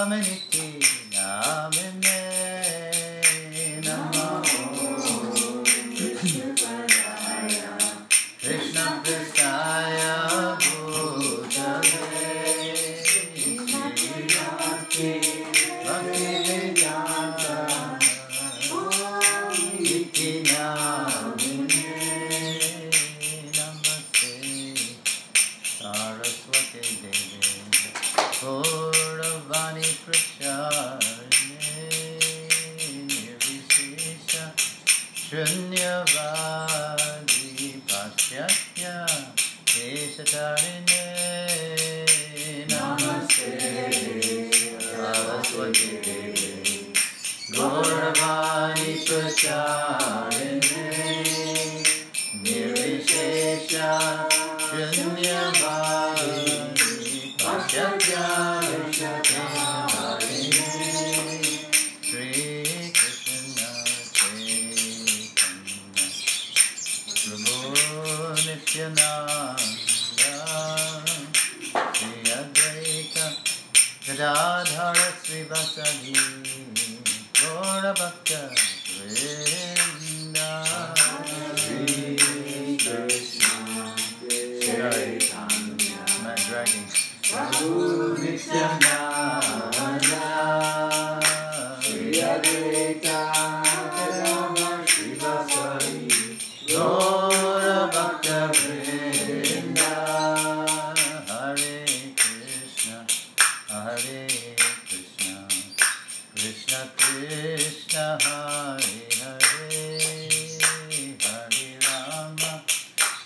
Namamiti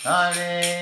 Hare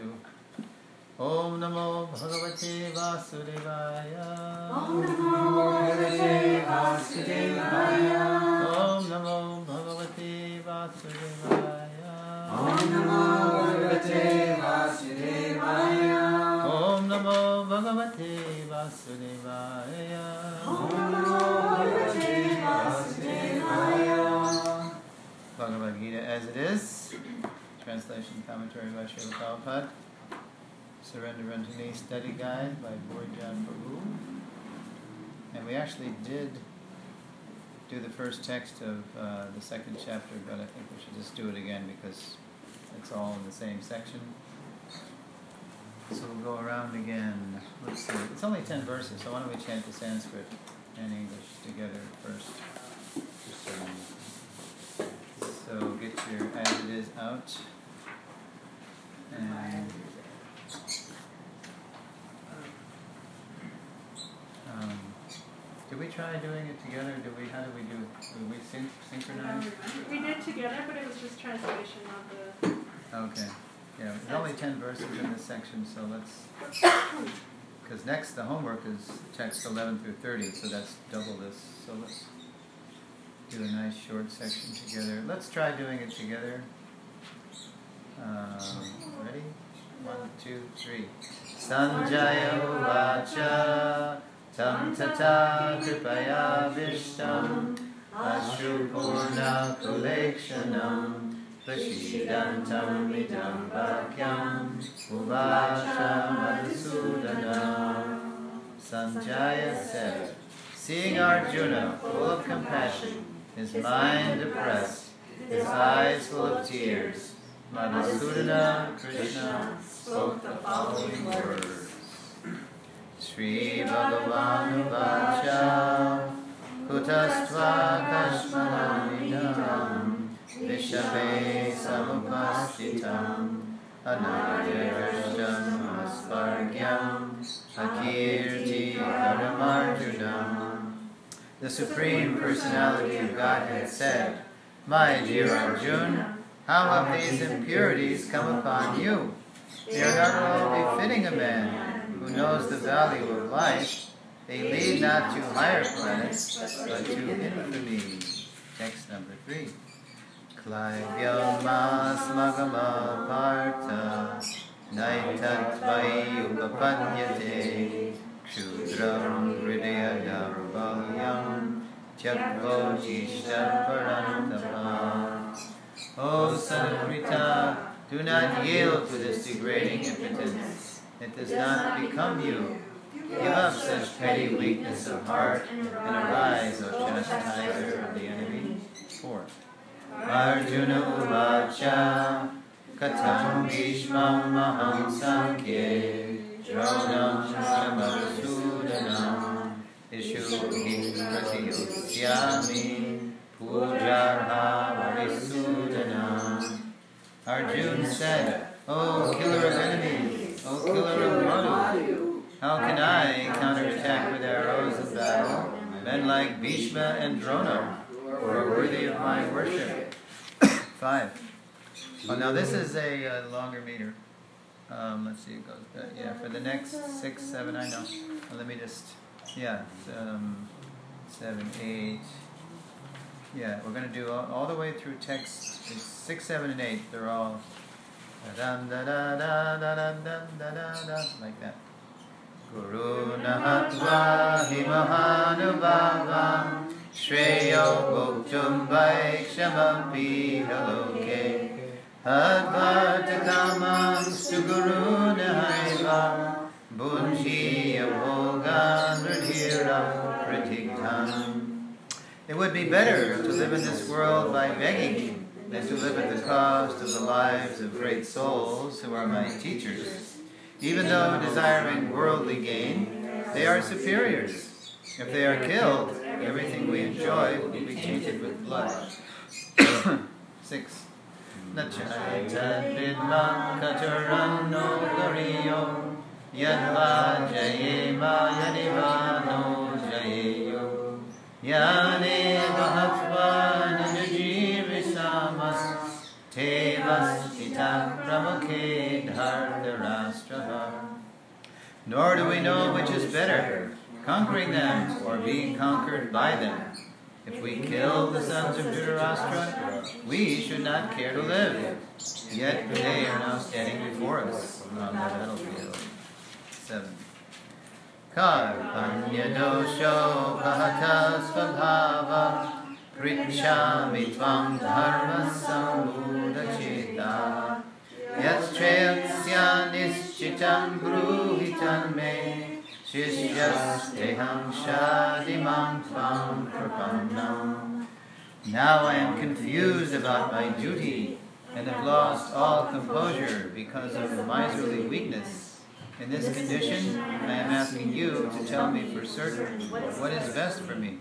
ओम नमो भगवते वासुदेवाय ओम नमो भगवते वासुदेवाय ओम नमो भगवते वासुदेवाय ओम नमो भगवते वासुदेवाय ओम नमो भगवते वासुदेवाय ओम नमो भगवते वासुदेवाय Bhagavad Gita as it is. Translation commentary by Srila Prabhupada. Surrender unto me study guide by Bhurijana Prabhu. And we actually did do the first text of uh, the second chapter, but I think we should just do it again because it's all in the same section. So we'll go around again. Let's see. It's only 10 verses, so why don't we chant the Sanskrit and English together first? Just so get your as it is out. And um, did we try doing it together? Did we? How did we do it? Did we syn- synchronize? We did together, but it was just translation, not the. Okay. Yeah, there's only 10 verses in this section, so let's. Because next, the homework is text 11 through 30, so that's double this. So let's do a nice short section together. Let's try doing it together. Um, ready? One, two, three. Sanjaya Uvacha Tam Tata Kripaya Vishtam Ashupurna Kulekshanam Vashidantam Idam Bhakyam Uvacha Madhusudana Sanjaya said, Seeing Arjuna full of compassion, his mind depressed, his eyes full of tears, Madhusudana Krishna spoke the following words. Sri Bhagavan Vacha Kutastva Kashmalamidam Vishabe Samupashitam Anadyadrashtam Aspargyam Akirti Paramarjunam The Supreme Personality of Godhead said, My dear Arjuna, how have these impurities come upon you? They are not all befitting a man who knows the value of life. They lead not to higher planets, but to infamy. Text number three. Klaivyama parta naitattvai upapanyate kshudram O son of do not yield to this degrading impotence. It does not become you. Give up such petty weakness of heart and arise, O chastiser of the enemy. 4. Arjuna Uvacha Katam Bhishmam Maham Sankye Dronam Shamadhusudanam Ishu Himratiyosyami Pujarha Varisudanam Arjuna said, O killer of enemies, O killer of Madhu, how can I counterattack with arrows of battle men like Bhishma and Drona, who are worthy of my worship? Five. Oh, now this is a longer meter. Um, let's see, it goes. Uh, yeah, for the next six, seven, I know. Let me just. Yeah, um, seven, eight. Yeah, we're going to do all, all the way through text. Six, seven, and eight. They're all. Da da da da da da da da da like that. Guru Nahatva Himahanubhavam Shreyo Bhoktum Vaikshamapi Haloke Advartakamam Suguru Nahaiva Bunji Abhogan Radhira Pratiktam It would be better to live in this world by begging than to live at the cost of the lives of great souls who are my teachers. Even though desiring worldly gain, they are superiors. If they are killed, everything we enjoy will be tainted with blood. Six. Nachaita vidma katarano gariyo yadva jayema yadivano Nor do we know which is better, conquering them or being conquered by them. If we kill the sons of Dhritarashtra, we should not care to live. Yet they are now standing before us on the battlefield. 7. कर्पण्यदोषोपहतस्वभाव पृच्छामि त्वां धर्मसम्मूढचेता यच्छेत्स्या निश्चितं ब्रूहि तन्मे शिष्यस्तेहं शादिमां त्वां Now I am confused about my duty and have lost all composure because of miserly weakness. In this condition, I am asking you to tell me for certain what is best for me.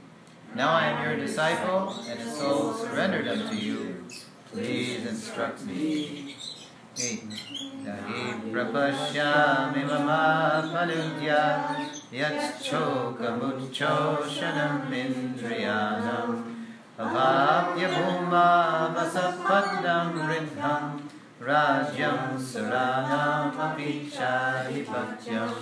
Now I am your disciple and a soul surrendered unto you. Please instruct me. 8. Dahi prapashyami mama panudya yacchokamuchoshanam indriyanam avapya bhuma vasapadam ridham Rajyam Saranam Apichadipatyam.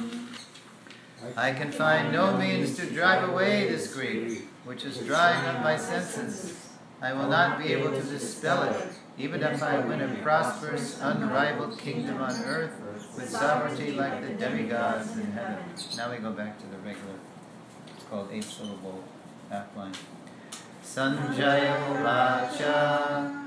I can find no means to drive away this grief, which is drying up my senses. I will not be able to dispel it, even if I win a prosperous, unrivaled kingdom on earth with sovereignty like the demigods in heaven. Now we go back to the regular, it's called eight syllable half line. Sanjaya Vacha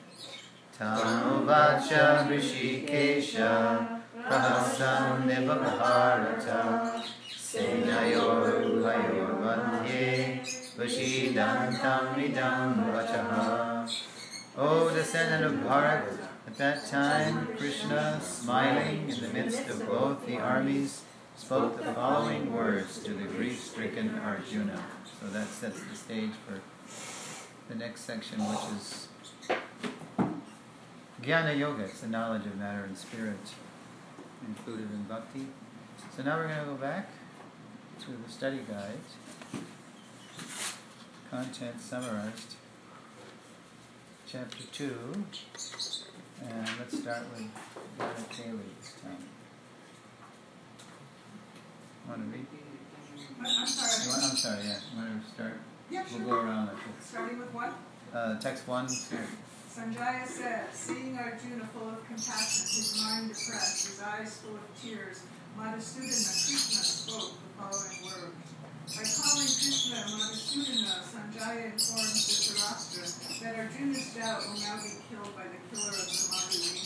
Tanuvacha Rishikesha Prahasan Nivabharata Senayor Uhayor Vandye Vashidantam Idam Vachaha O descendant of Bharat, at that time Krishna, smiling in the midst of both the armies, spoke the following words to the grief-stricken Arjuna. So that sets the stage for the next section, which is Jnana Yoga. It's the knowledge of matter and spirit included in bhakti. So now we're going to go back to the study guide. Content summarized. Chapter 2. And let's start with Jnana Kali this time. Want to read? I'm You want- sorry. I'm sorry, yeah. Want to start? Yeah, We'll go around. Starting with what? Uh, text 1. Sanjaya said, seeing Arjuna full of compassion, his mind depressed, his eyes full of tears, Madhusudana Krishna spoke the following words. By calling Krishna Madhusudana, Sanjaya informed Dhritarashtra that Arjuna's doubt will now be killed by the killer of the Madhu demon.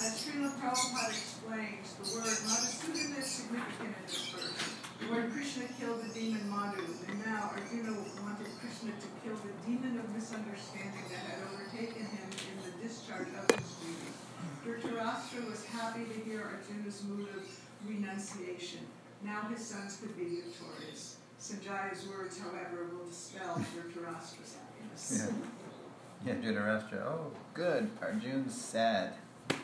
As Srila Prabhupada explains, the word Madhusudana is significant in this verse. Word Krishna killed the demon Madhu, and now Arjuna wanted Krishna to kill the demon of misunderstanding that had overtaken him in the discharge of his duty. Dhritarashtra was happy to hear Arjuna's mood of renunciation. Now his sons could be victorious. Sanjaya's words, however, will dispel Dhritarashtra's happiness. Yeah. Yeah, Dhritarashtra. Oh, good. Arjun's sad.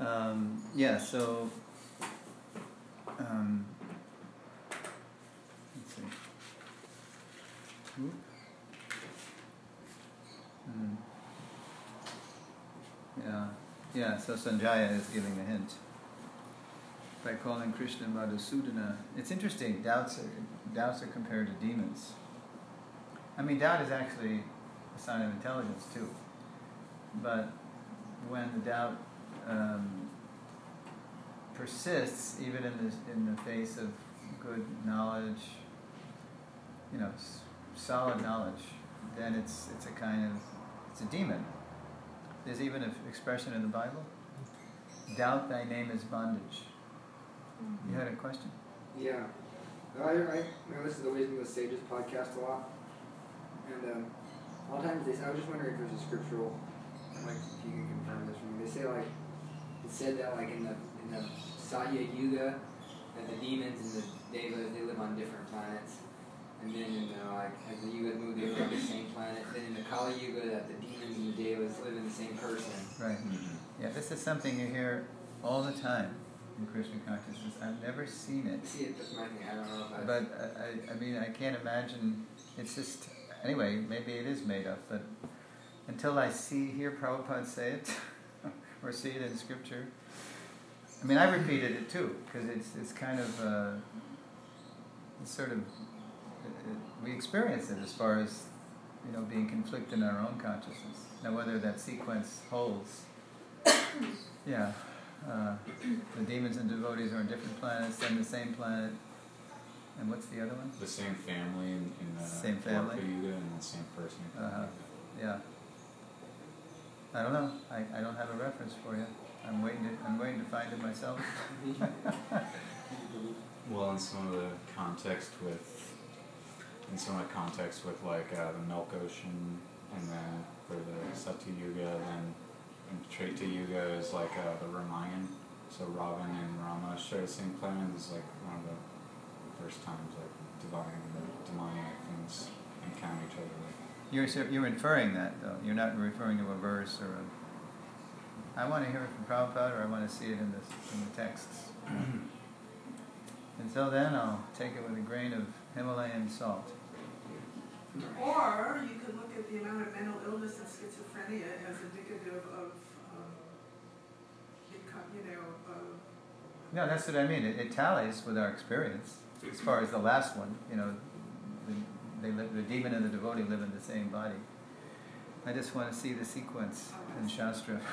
um, yeah, so. Um, let's see. Hmm. Yeah, yeah, so Sanjaya is giving a hint. By calling Krishna Madhusudana. It's interesting, doubts are, doubts are compared to demons. I mean, doubt is actually a sign of intelligence too. But when the doubt um, persists, even in the in the face of good knowledge, you know, s- solid knowledge, then it's it's a kind of it's a demon. There's even an expression in the Bible: "Doubt thy name is bondage." You had a question? Yeah. I, I, I listen to the Wisdom of the Sages podcast a lot. And um, a lot of times they say, I was just wondering if there's a scriptural, like, if you can confirm this for me. They say, like, it said that, like, in the, in the Satya Yuga, that the demons and the devas, they live on different planets. And then, in the, like, as the Yugas move, they live on the same planet. Then in the Kali Yuga, that the demons and the devas live in the same person. Right. Yeah, this is something you hear all the time in Krishna consciousness. I've never seen it, See, it, that's my thing. I don't know if I. but I, I, I mean, I can't imagine. It's just anyway. Maybe it is made up, but until I see hear Prabhupada say it or see it in scripture, I mean, I repeated it too because it's it's kind of uh, it's sort of it, it, we experience it as far as you know being conflicted in our own consciousness. Now, whether that sequence holds, yeah, uh, the demons and devotees are on different planets, then the same planet, and what's the other one? The same family in, in the Same family? Yuga and the same person. Uh-huh. Yeah. I don't know. I, I don't have a reference for you. I'm waiting to I'm waiting to find it myself. Well, in some of the context with, in some of the context with like uh, the Milk Ocean and then for the Satya Yuga, then Treta Yuga is like uh, the Ramayan. So Ravan and Rama share the same planet. It's like one of the first times like divine and demonic things encounter each other. Like, You're, you're inferring that, though. You're not referring to a verse or a. I want to hear it from Prabhupada or I want to see it in the, in the texts. Until then, I'll take it with a grain of Himalayan salt. Or you could look at the amount of mental illness and schizophrenia as indicative of, um, you know, of No, that's what I mean. It, it tallies with our experience. As far as the last one, you know, the, they live, the demon and the devotee live in the same body. I just want to see the sequence in Shastra.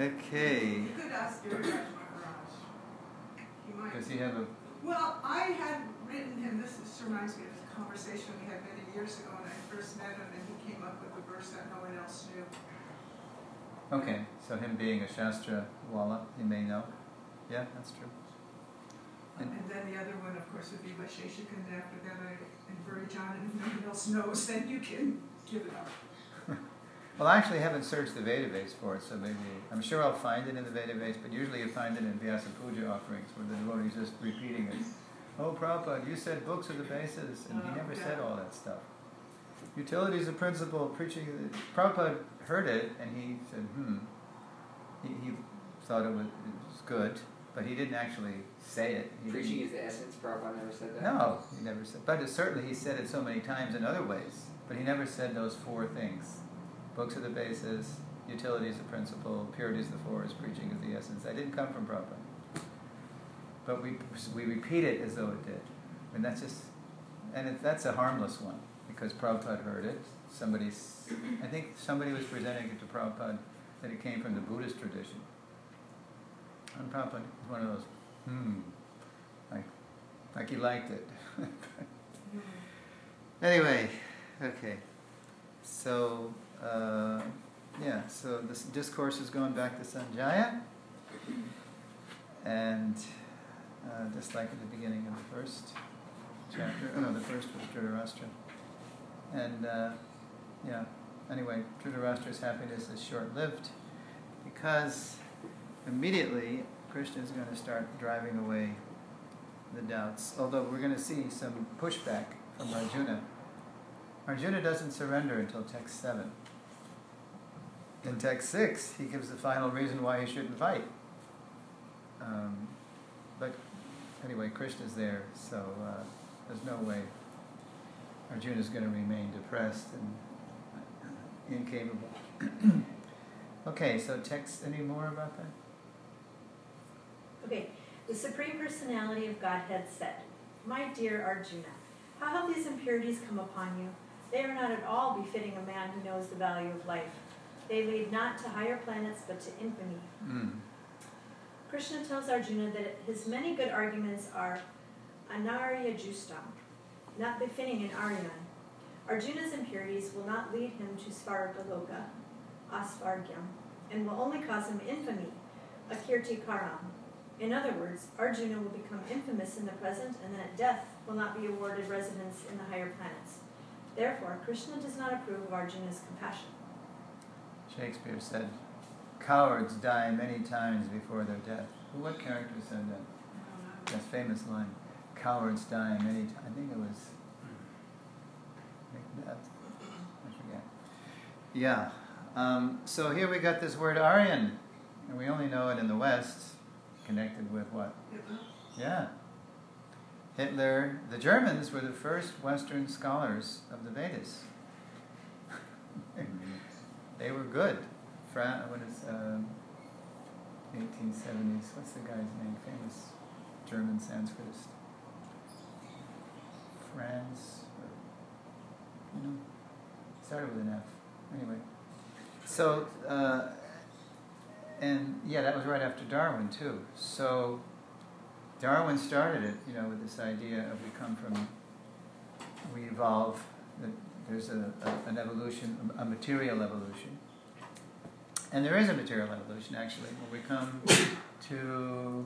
Okay. You could ask Giriraj Maharaj. He might. Does he have a Well, I had written him, this, this reminds me of a conversation we had many years ago when I first met him, and he came up with a verse that no one else knew. Okay, so him being a Shastra walla, he may know. Yeah, that's true. And, And- then the other one, of course, would be Vaisheshika, and after that I inverted John, and if no one else knows, then you can give it up. Well, I actually haven't searched the Vedabase for it, so maybe I'm sure I'll find it in the Vedabase, but usually you find it in Vyasa Puja offerings where the devotee's just repeating it. Oh, Prabhupada, you said books are the basis, and he Oh, never said all that stuff. Utility is the principle, preaching. Prabhupada heard it, and he said, hmm. He, he thought it was, it was good, but he didn't actually say it. He, Preaching is the essence. Prabhupada never said that. No, he never said. But certainly he said it so many times in other ways. But he never said those four things. Books are the basis, utility is the principle, purity is the force, preaching is the essence. That didn't come from Prabhupada. But we, we repeat it as though it did. And that's just, and it, that's a harmless one because Prabhupada heard it. Somebody's, I think somebody was presenting it to Prabhupada that it came from the Buddhist tradition. And Prabhupada was one of those, hmm, like, like he liked it. anyway, okay. So, uh, yeah, so this discourse is going back to Sanjaya. And uh, just like at the beginning of the first chapter, oh no, the first was Dhritarashtra. And, uh, yeah, anyway, Dhritarashtra's happiness is short lived because immediately Krishna is going to start driving away the doubts. Although we're going to see some pushback from Arjuna. Arjuna doesn't surrender until text 7. In text 6, he gives the final reason why he shouldn't fight. Um, but anyway, Krishna's there, so uh, there's no way Arjuna's going to remain depressed and incapable. okay, so text any more about that? Okay, the Supreme Personality of Godhead said, My dear Arjuna, how have these impurities come upon you? They are not at all befitting a man who knows the value of life. They lead not to higher planets but to infamy. Mm. Krishna tells Arjuna that his many good arguments are anarya jushtam, not befitting an Aryan. Arjuna's impurities will not lead him to Svargaloka, Asvargyam, and will only cause him infamy, akirtikaram. In other words, Arjuna will become infamous in the present and then at death will not be awarded residence in the higher planets. Therefore, Krishna does not approve of Arjuna's compassion. Shakespeare said, Cowards die many times before their death. What character said that? That famous line. Cowards die many times. I think it was Macbeth. I forget. Yeah. Um, so here we got this word Aryan, and we only know it in the West, connected with what? Yeah. Hitler, the Germans were the first Western scholars of the Vedas. they were good. Fra- what is um, 1870s? What's the guy's name? Famous German Sanskritist. Franz. You know, started with an F. Anyway, so uh, and yeah, that was right after Darwin too. So Darwin started it, you know, with this idea of we come from, we evolve. That there's a, a, an evolution, a material evolution, and there is a material evolution actually. When we come to,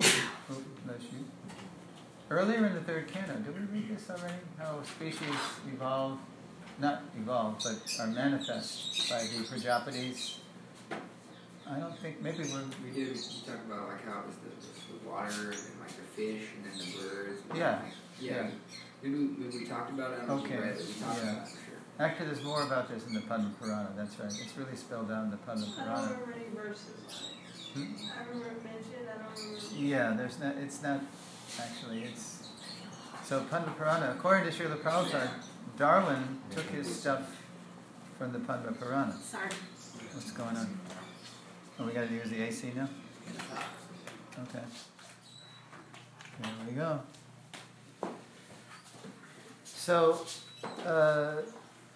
oh, bless you. Earlier in the third canto, did we read this already? How species evolve not evolved, but are manifest by the Prajapatis. I don't think, maybe we're, We did we talked about like how it was the, the water and like the fish and then the birds. and Yeah. like- yeah. Maybe, maybe we talked about it. I don't know if you Okay. read. We talked Yeah. about it sure. actually there's more about this in the Padma Purana, that's right. It's really spelled out in the Padma I don't Purana. remember any verses. Hmm? I remember it mentioned, I don't remember. Yeah, there's not, it's not, actually, it's, so Padma Purana, according to Srila Prabhupada, Darwin took his stuff from the Padma Purana. Sorry. What's going on? Oh, we gotta use the AC now? Okay. There we go. So, uh,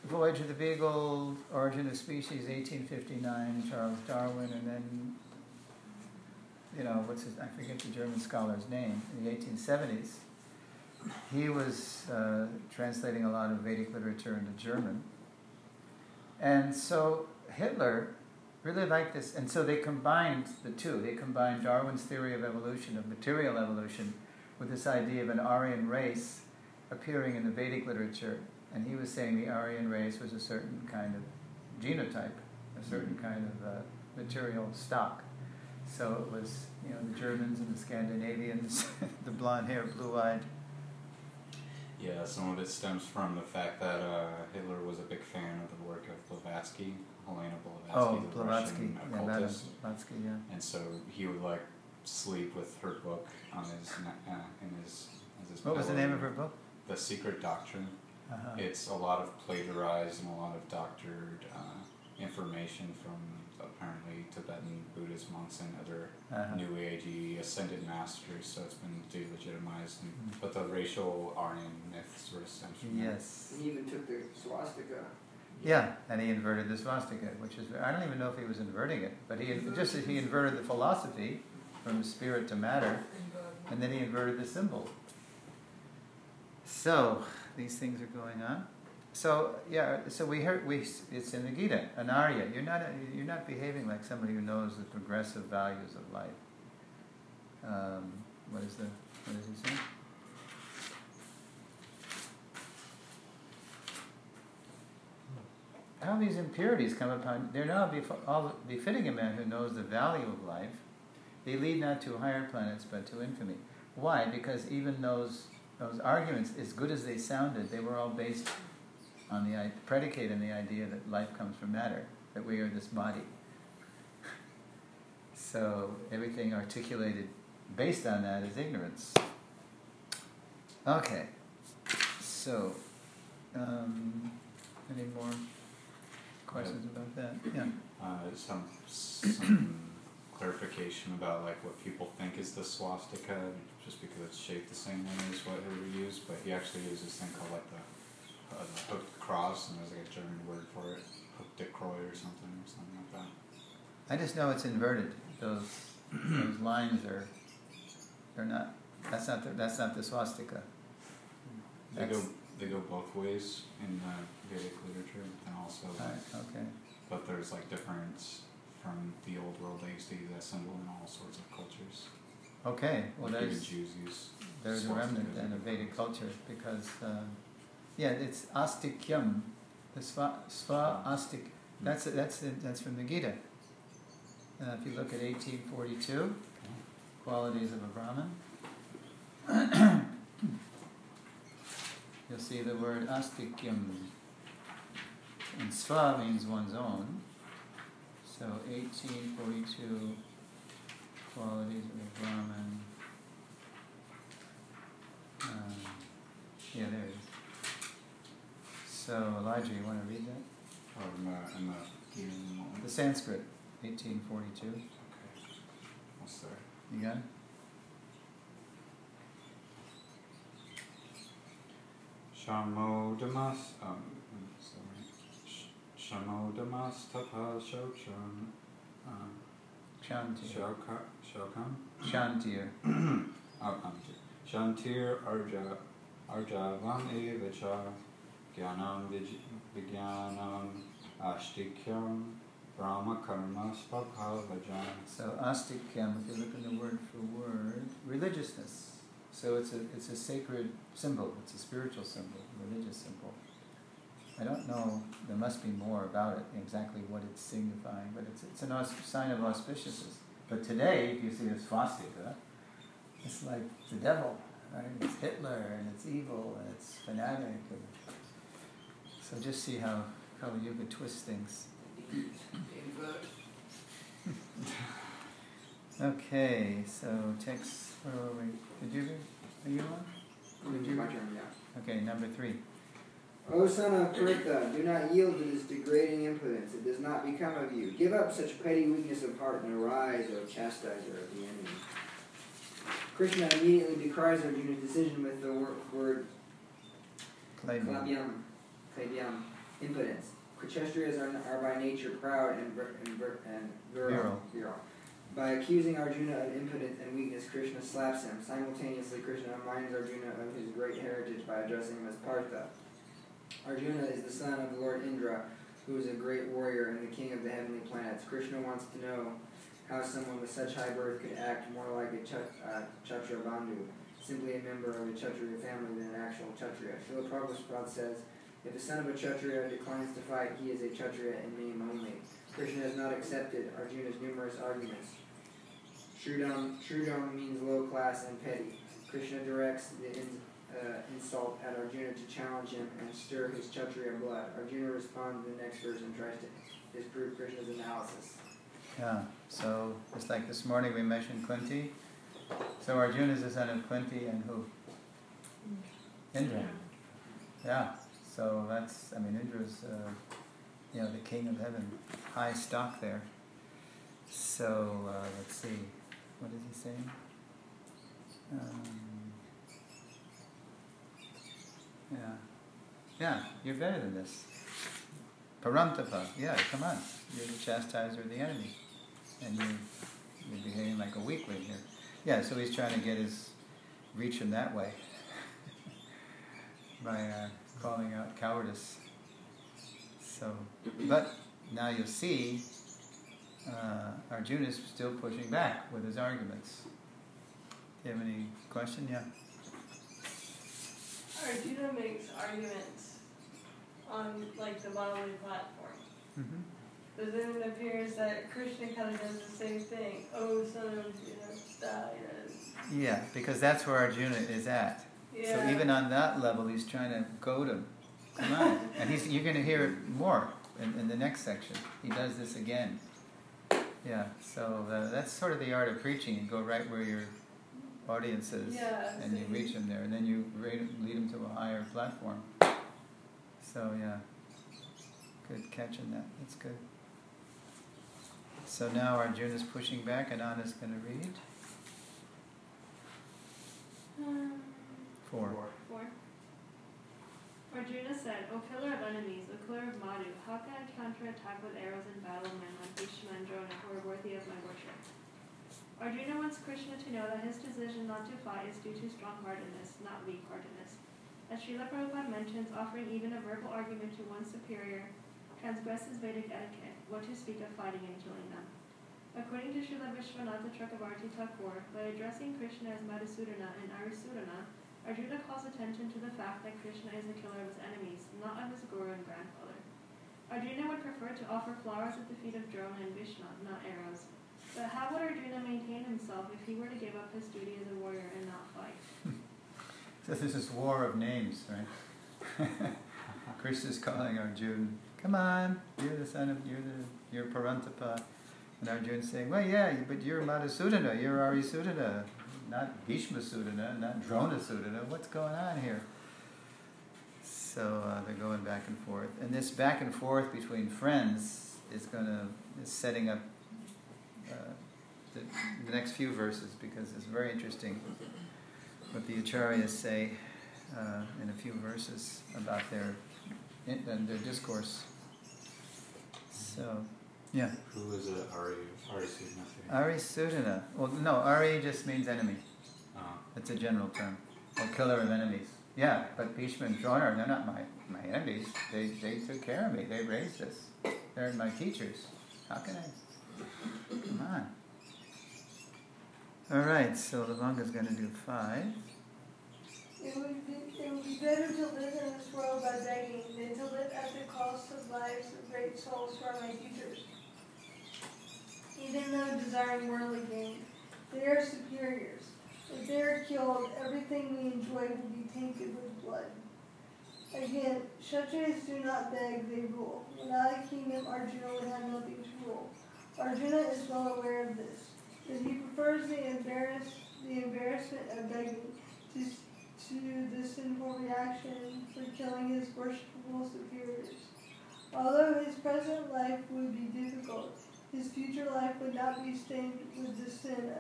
Voyage of the Beagle, Origin of Species, 1859, Charles Darwin, and then, you know, what's his, I forget the German scholar's name, in the 1870s. He was uh, translating a lot of Vedic literature into German. And so Hitler really liked this, and so they combined the two. They combined Darwin's theory of evolution, of material evolution, with this idea of an Aryan race appearing in the Vedic literature. And he was saying the Aryan race was a certain kind of genotype, a certain kind of uh, material stock. So it was, you know, the Germans and the Scandinavians, the blonde hair, blue eyed. Yeah, some of it stems from the fact that uh, Hitler was a big fan of the work of Blavatsky, Helena Blavatsky, Oh, the Blavatsky, Russian yeah, occultist. Blavatsky, yeah. And so he would like sleep with her book on his uh, in his as his What was the name of her book? The Secret Doctrine. Uh-huh. It's a lot of plagiarized and a lot of doctored uh, information from apparently Tibetan Buddhist monks and other Uh-huh. New Agey ascended masters. So it's been delegitimized, and, Mm. but the racial Aryan myth sort of stems from that. Yes. And he even took the swastika. Yeah, and he inverted the swastika, which is I don't even know if he was inverting it, but he just as he inverted the philosophy from spirit to matter, and then he inverted the symbol. So these things are going on. So yeah, so we heard we it's in the Gita, Anarya. You're not you're not behaving like somebody who knows the progressive values of life. Um, what is the what does he say? How these impurities come upon, they're now all befitting a man who knows the value of life. They lead not to higher planets, but to infamy. Why? Because even those those arguments, as good as they sounded, they were all based on the predicate on the idea that life comes from matter, that we are this body. So everything articulated based on that is ignorance. Okay. So, um, any more questions about that? Yeah. Uh, some some clarification about like what people think is the swastika, just because it's shaped the same way as what Hitler used, but he actually used this thing called like the, uh, the hooked cross, and there's like a German word for it, Hakenkreuz or something, or something like that. I just know it's inverted. Those those lines are they're not. That's not the, that's not the swastika. They go they go both ways in uh, Vedic literature, and also Right, okay. but there's like difference from the old world. They used to use that symbol in all sorts of cultures. Okay. Well, like there's Jews use. there's a remnant then in of Vedic culture because um, yeah, it's astikyam. The sva, sva astik. That's that's that's from the Gita. Uh, if you look at 1842, qualities of a Brahman, You'll see the word astikyam. And sva means one's own. So 1842 qualities of a Brahman. Um, yeah, there it is. So Elijah, you want to read that? Oh, the, in the, in the The Sanskrit, 1842. Okay. What's there? You got it? Shamodamas, um, sorry. Sh- Shamodamas tapa shoksham, um, Shantir. shoka, shokam, Shantir. oh, um, Shantir arja, arjavam evacha, brahma karma svabhavajan. So astikyam, if you look in the word for word, religiousness. So it's a it's a sacred symbol. It's a spiritual symbol, religious symbol. I don't know, there must be more about it, exactly what it's signifying, but it's, it's a aus- sign of auspiciousness. But today, if you see this swastika, it's like the devil, right? It's Hitler, and it's evil, and it's fanatic. And so just see how Kali Yuga twists things. Okay, so text, where were we? Did you, are you on? Did you? My turn, yeah. Okay, number three. O son of Pritha, do not yield to this degrading impotence. It does not become of you. Give up such petty weakness of heart and arise, O chastiser of the enemy. Krishna immediately decries Arjuna's decision with the wor- word Claim. Klabyam, impotence. Kshatriyas are, are by nature proud and, and, and virile. By accusing Arjuna of impotence and weakness, Krishna slaps him. Simultaneously, Krishna reminds Arjuna of his great heritage by addressing him as Partha. Arjuna is the son of the Lord Indra, who is a great warrior and the king of the heavenly planets. Krishna wants to know how someone with such high birth could act more like a Chat- uh, simply a member of a Kshatriya family than an actual Kshatriya. Srila Prabhupada says, if the son of a Kshatriya declines to fight, he is a Kshatriya in name only. Krishna has not accepted Arjuna's numerous arguments. Shrudam, Shrudam means low class and petty. Krishna directs the in, uh, insult at Arjuna to challenge him and stir his Kshatriya blood. Arjuna responds in the next verse and tries to disprove Krishna's analysis. Yeah, so just like this morning we mentioned Kunti. So Arjuna is the son of Kunti and who? Indra. Yeah, so that's, I mean, Indra's, uh, you know, the king of heaven, high stock there. So uh, let's see, what is he saying? Um, yeah, yeah, you're better than this. Parantapa, yeah, come on, you're the chastiser of the enemy, and you you're behaving like a weakling here. Yeah, so he's trying to get his reach him that way by uh, calling out cowardice. So, but now you'll see uh, is still pushing back with his arguments. Do you have any question? Yeah. Arjuna makes arguments on like the bodily platform. Mm-hmm. But then it appears that Krishna kind of does the same thing. Oh, son of you know, die. Yeah, because that's where Arjuna is at. Yeah. So even on that level, he's trying to goad him. Come on, and he's you're going to hear it more in, in the next section. He does this again. Yeah, so uh, that's sort of the art of preaching. You go right where your audience is, Yeah, and you reach them there, and then you lead them to a higher platform. So yeah, good catching that. That's good. So now Arjuna's pushing back, and Anna's going to read Um, four. four. Arjuna said, O killer of enemies, O killer of Madhu, how can I counterattack with arrows in battle men like Bhishma and Drona who are worthy of my worship? Arjuna wants Krishna to know that his decision not to fight is due to strong-heartedness, not weak-heartedness. As Srila Prabhupada mentions, offering even a verbal argument to one's superior transgresses Vedic etiquette, what to speak of fighting and killing them. According to Srila Vishwanatha Chakravarti Thakur, by addressing Krishna as Madhusudana and Arisudana, Arjuna calls attention to the fact that Krishna is the killer of his enemies, not of his guru and grandfather. Arjuna would prefer to offer flowers at the feet of Drona and Bhishma, not arrows. But how would Arjuna maintain himself if he were to give up his duty as a warrior and not fight? So this is war of names, right? Krishna's calling Arjuna, come on, you're the son of, you're the, you're Parantapa. And Arjuna's saying, well, yeah, but you're Madhusudana, you're Arisudana, not Bhishma Sudana, not Drona Sudana. What's going on here? So uh, they're going back and forth. And this back and forth between friends is going to, is setting up uh, the, the next few verses because it's very interesting what the acharyas say uh, in a few verses about their in, their discourse. So, yeah, Who is it? Are Ari Sudnathi. Ari Sudana. Well, no, Ari just means enemy. Ah. Oh. It's a general term, or killer of enemies. Yeah, but Bhishma and Drona, they're not my, my enemies. They, they took care of me. They raised us. They're my teachers. How can I? Come on. All right, so the Langa's going to do five. It would be it would be better to live in this world by begging than to live at the cost of lives of great souls who are my teachers. Even though desiring worldly gain, they are superiors. If they are killed, everything we enjoy will be tainted with blood. Again, Kshatriyas do not beg, they rule. Without a kingdom, Arjuna would have nothing to rule. Arjuna is well aware of this, that he prefers the, embarrass, the embarrassment of begging to, to the sinful reaction for killing his worshipful superiors. Although his present life would be difficult, his future life would not be stained with the sin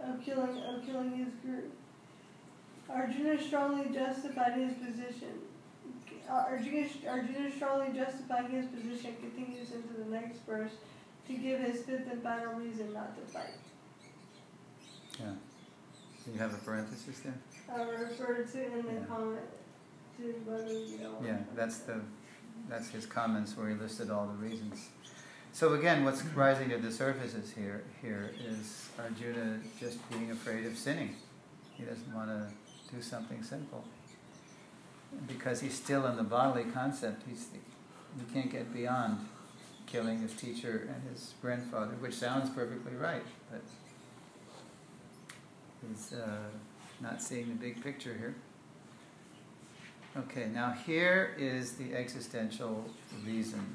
of, of killing of killing his group. Arjuna strongly justified his position. Arjuna, Arjuna strongly justified his position continues into the next verse to give his fifth and final reason not to fight. Yeah. Do you have a parenthesis there? I referred to in the Yeah. comment to whether you know. Yeah, that's the that's his comments where he listed all the reasons. So again, what's rising to the surface is here here is Arjuna just being afraid of sinning. He doesn't want to do something sinful because he's still in the bodily concept. He's he can't get beyond killing his teacher and his grandfather, which sounds perfectly right, but he's uh, not seeing the big picture here. Okay, now here is the existential reason.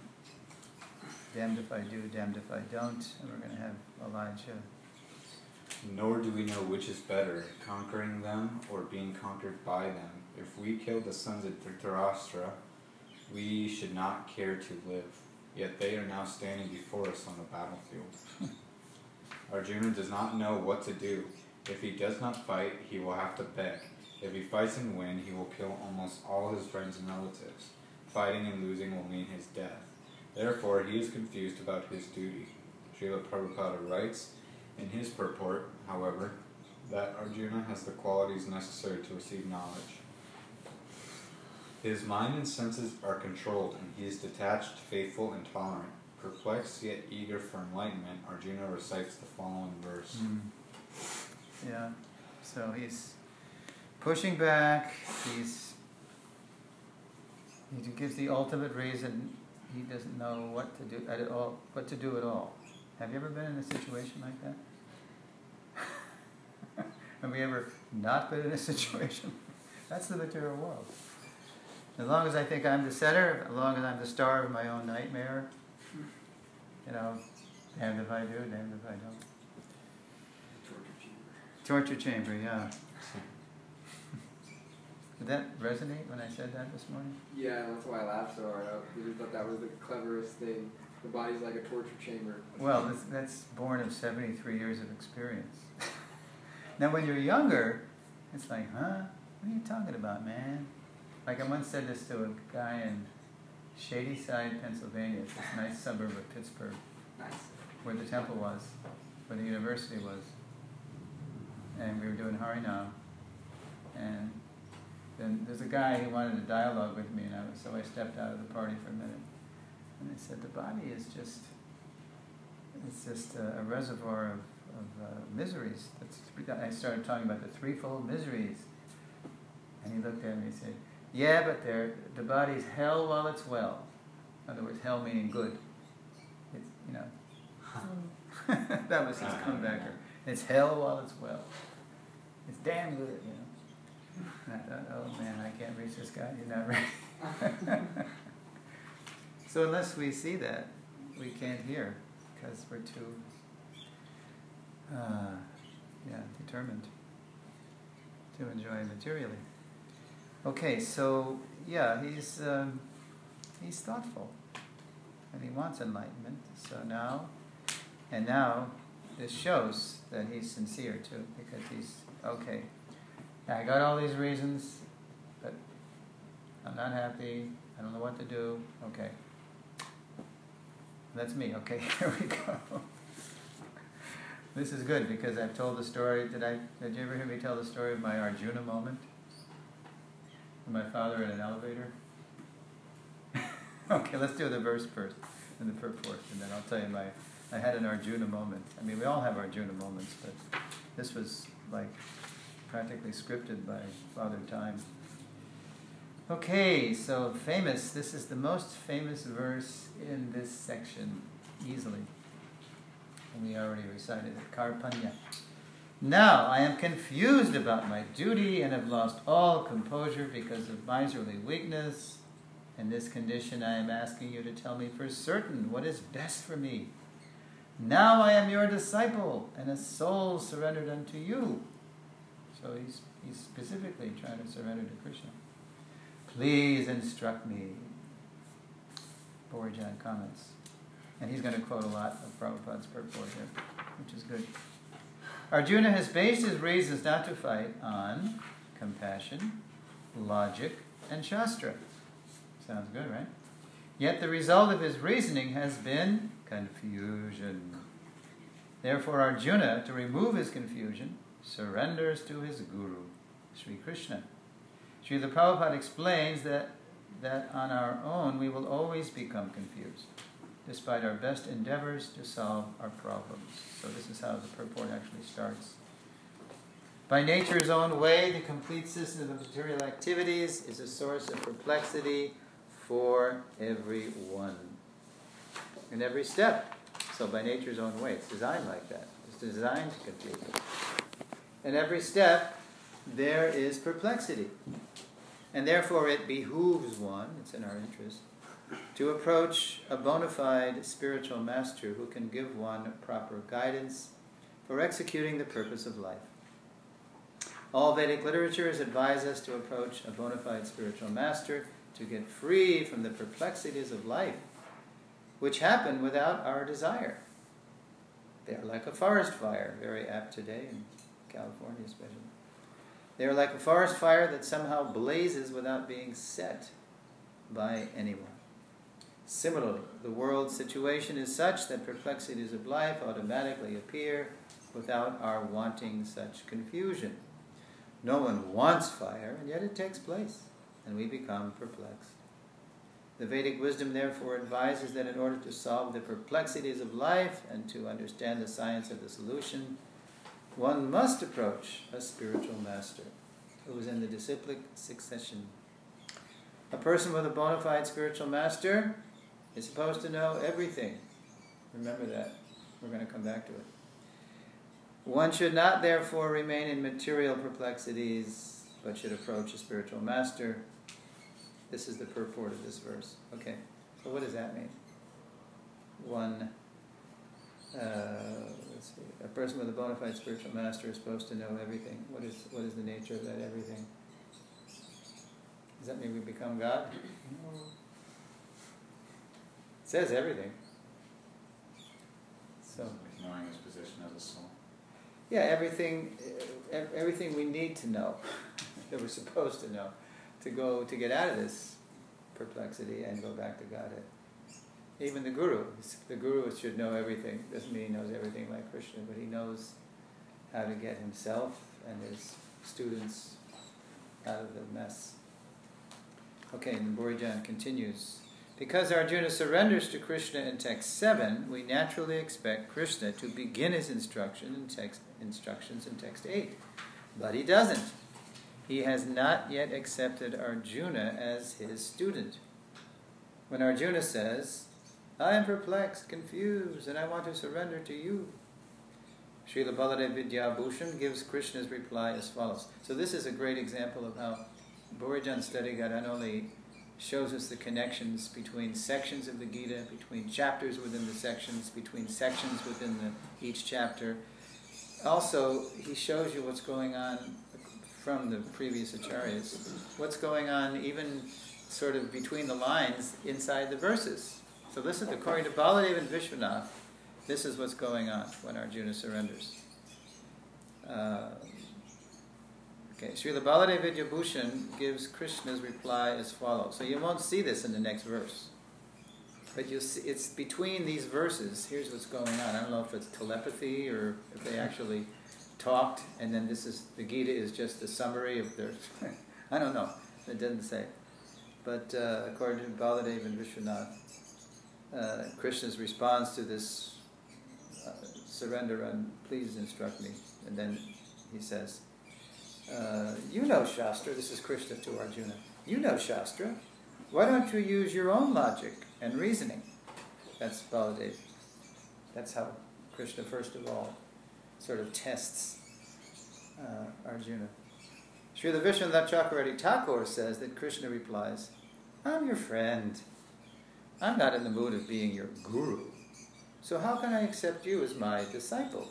Damned if I do, damned if I don't. And we're going to have Elijah. Nor do we know which is better, conquering them or being conquered by them. If we kill the sons of Dhritarashtra, we should not care to live. Yet they are now standing before us on the battlefield. Arjuna does not know what to do. If he does not fight, he will have to beg. If he fights and wins, he will kill almost all his friends and relatives. Fighting and losing will mean his death. Therefore, he is confused about his duty. Srila Prabhupada writes in his purport, however, that Arjuna has the qualities necessary to receive knowledge. His mind and senses are controlled, and he is detached, faithful, and tolerant. Perplexed yet eager for enlightenment, Arjuna recites the following verse. Hmm. Yeah, so he's pushing back. He's he gives the ultimate reason he doesn't know what to do at all. What to do at all. Have you ever been in a situation like that? Have we ever not been in a situation? That's the material world. As long as I think I'm the center, as long as I'm the star of my own nightmare, you know, damned if I do, damned if I don't. Torture chamber, yeah. Did that resonate when I said that this morning? Yeah, that's why I laughed so hard. I thought that was the cleverest thing. The body's like a torture chamber. Well, that's, that's born of 73 years of experience. now, when you're younger, it's like, huh? What are you talking about, man? Like, I once said this to a guy in Shadyside, Pennsylvania. It's this nice suburb of Pittsburgh, Nice. where the temple was, where the university was. And we were doing Harinam. And then there's a guy who wanted a dialogue with me, and I was, so I stepped out of the party for a minute. And I said, the body is just, it's just a, a reservoir of, of uh, miseries. That's, I started talking about the threefold miseries. And he looked at me and said, yeah, but the body's hell while it's well. In other words, hell meaning good. It's, you know. that was his comebacker. It's hell while it's well. It's damn good, you know. I thought, oh man, I can't reach this guy. You're not ready. so unless we see that, we can't hear because we're too, uh, yeah, determined to enjoy materially. Okay, so yeah, he's um, he's thoughtful, and he wants enlightenment. So now, and now, this shows that he's sincere too, because he's okay. I got all these reasons, but I'm not happy. I don't know what to do. Okay. That's me. Okay, here we go. This is good because I've told the story. Did I? Did you ever hear me tell the story of my Arjuna moment? My father in an elevator. okay, let's do the verse first, and the purport, and then I'll tell you my. I had an Arjuna moment. I mean, we all have Arjuna moments, but this was like practically scripted by Father Time. Okay, so famous. This is the most famous verse in this section, easily. And we already recited it. Karpanya. Now I am confused about my duty and have lost all composure because of miserly weakness. In this condition, I am asking you to tell me for certain what is best for me. Now I am your disciple and a soul surrendered unto you. So he's, he's specifically trying to surrender to Krishna. Please instruct me. Bhurijana comments. And he's going to quote a lot of Prabhupada's purport here, which is good. Arjuna has based his reasons not to fight on compassion, logic, and Shastra. Sounds good, right? Yet the result of his reasoning has been confusion. Therefore, Arjuna, to remove his confusion, surrenders to his guru, Sri Krishna. Srila Prabhupada explains that, that on our own we will always become confused, despite our best endeavors to solve our problems. So, this is how the purport actually starts. By nature's own way, the complete system of material activities is a source of perplexity for everyone in every step. So, by nature's own way, it's designed like that. It's designed to confuse. In every step, there is perplexity. And therefore, it behooves one, it's in our interest, to approach a bona fide spiritual master who can give one proper guidance for executing the purpose of life. All Vedic literatures advise us to approach a bona fide spiritual master to get free from the perplexities of life, which happen without our desire. They are like a forest fire, very apt today California, especially. They are like a forest fire that somehow blazes without being set by anyone. Similarly, the world's situation is such that perplexities of life automatically appear without our wanting such confusion. No one wants fire, and yet it takes place, and we become perplexed. The Vedic wisdom therefore advises that in order to solve the perplexities of life and to understand the science of the solution, one must approach a spiritual master who is in the disciplic succession. A person with a bona fide spiritual master is supposed to know everything. Remember that. We're going to come back to it. One should not, therefore, remain in material perplexities, but should approach a spiritual master. This is the purport of this verse. Okay, so what does that mean? One uh, A person with a bona fide spiritual master is supposed to know everything. What is what is the nature of that everything? Does that mean we become God? It says everything. So knowing his position as a soul. Yeah, everything, uh, everything we need to know that we're supposed to know to go to get out of this perplexity and go back to Godhead. Even the guru, the guru should know everything. Doesn't mean he knows everything like Krishna, but he knows how to get himself and his students out of the mess. Okay, and Bhurijana continues. Because Arjuna surrenders to Krishna in text 7, we naturally expect Krishna to begin his instruction in text, instructions in text 8. But he doesn't. He has not yet accepted Arjuna as his student. When Arjuna says, I am perplexed, confused, and I want to surrender to you. Srila Baladev Vidyabhushan gives Krishna's reply as follows. So this is a great example of how Bhurijana Study not only shows us the connections between sections of the Gita, between chapters within the sections, between sections within the, each chapter. Also, he shows you what's going on from the previous acharyas, what's going on even sort of between the lines inside the verses. So listen, according to Baladev and Vishwanath, this is what's going on when Arjuna surrenders. Uh, okay, Srila Baladev Vidyabhushan gives Krishna's reply as follows. So you won't see this in the next verse. But you see, it's between these verses. Here's what's going on. I don't know if it's telepathy or if they actually talked, and then this is the Gita is just a summary of their. I don't know. It doesn't say. But uh, according to Baladev and Vishwanath, uh, Krishna's response to this uh, surrender and please instruct me. And then he says, uh, you know Shastra. This is Krishna to Arjuna. You know Shastra. Why don't you use your own logic and reasoning? That's Baladev. That's how Krishna, first of all, sort of tests uh, Arjuna. Srila Vishwanath Chakravarti Thakur says that Krishna replies, I'm your friend. I'm not in the mood of being your guru. So how can I accept you as my disciple?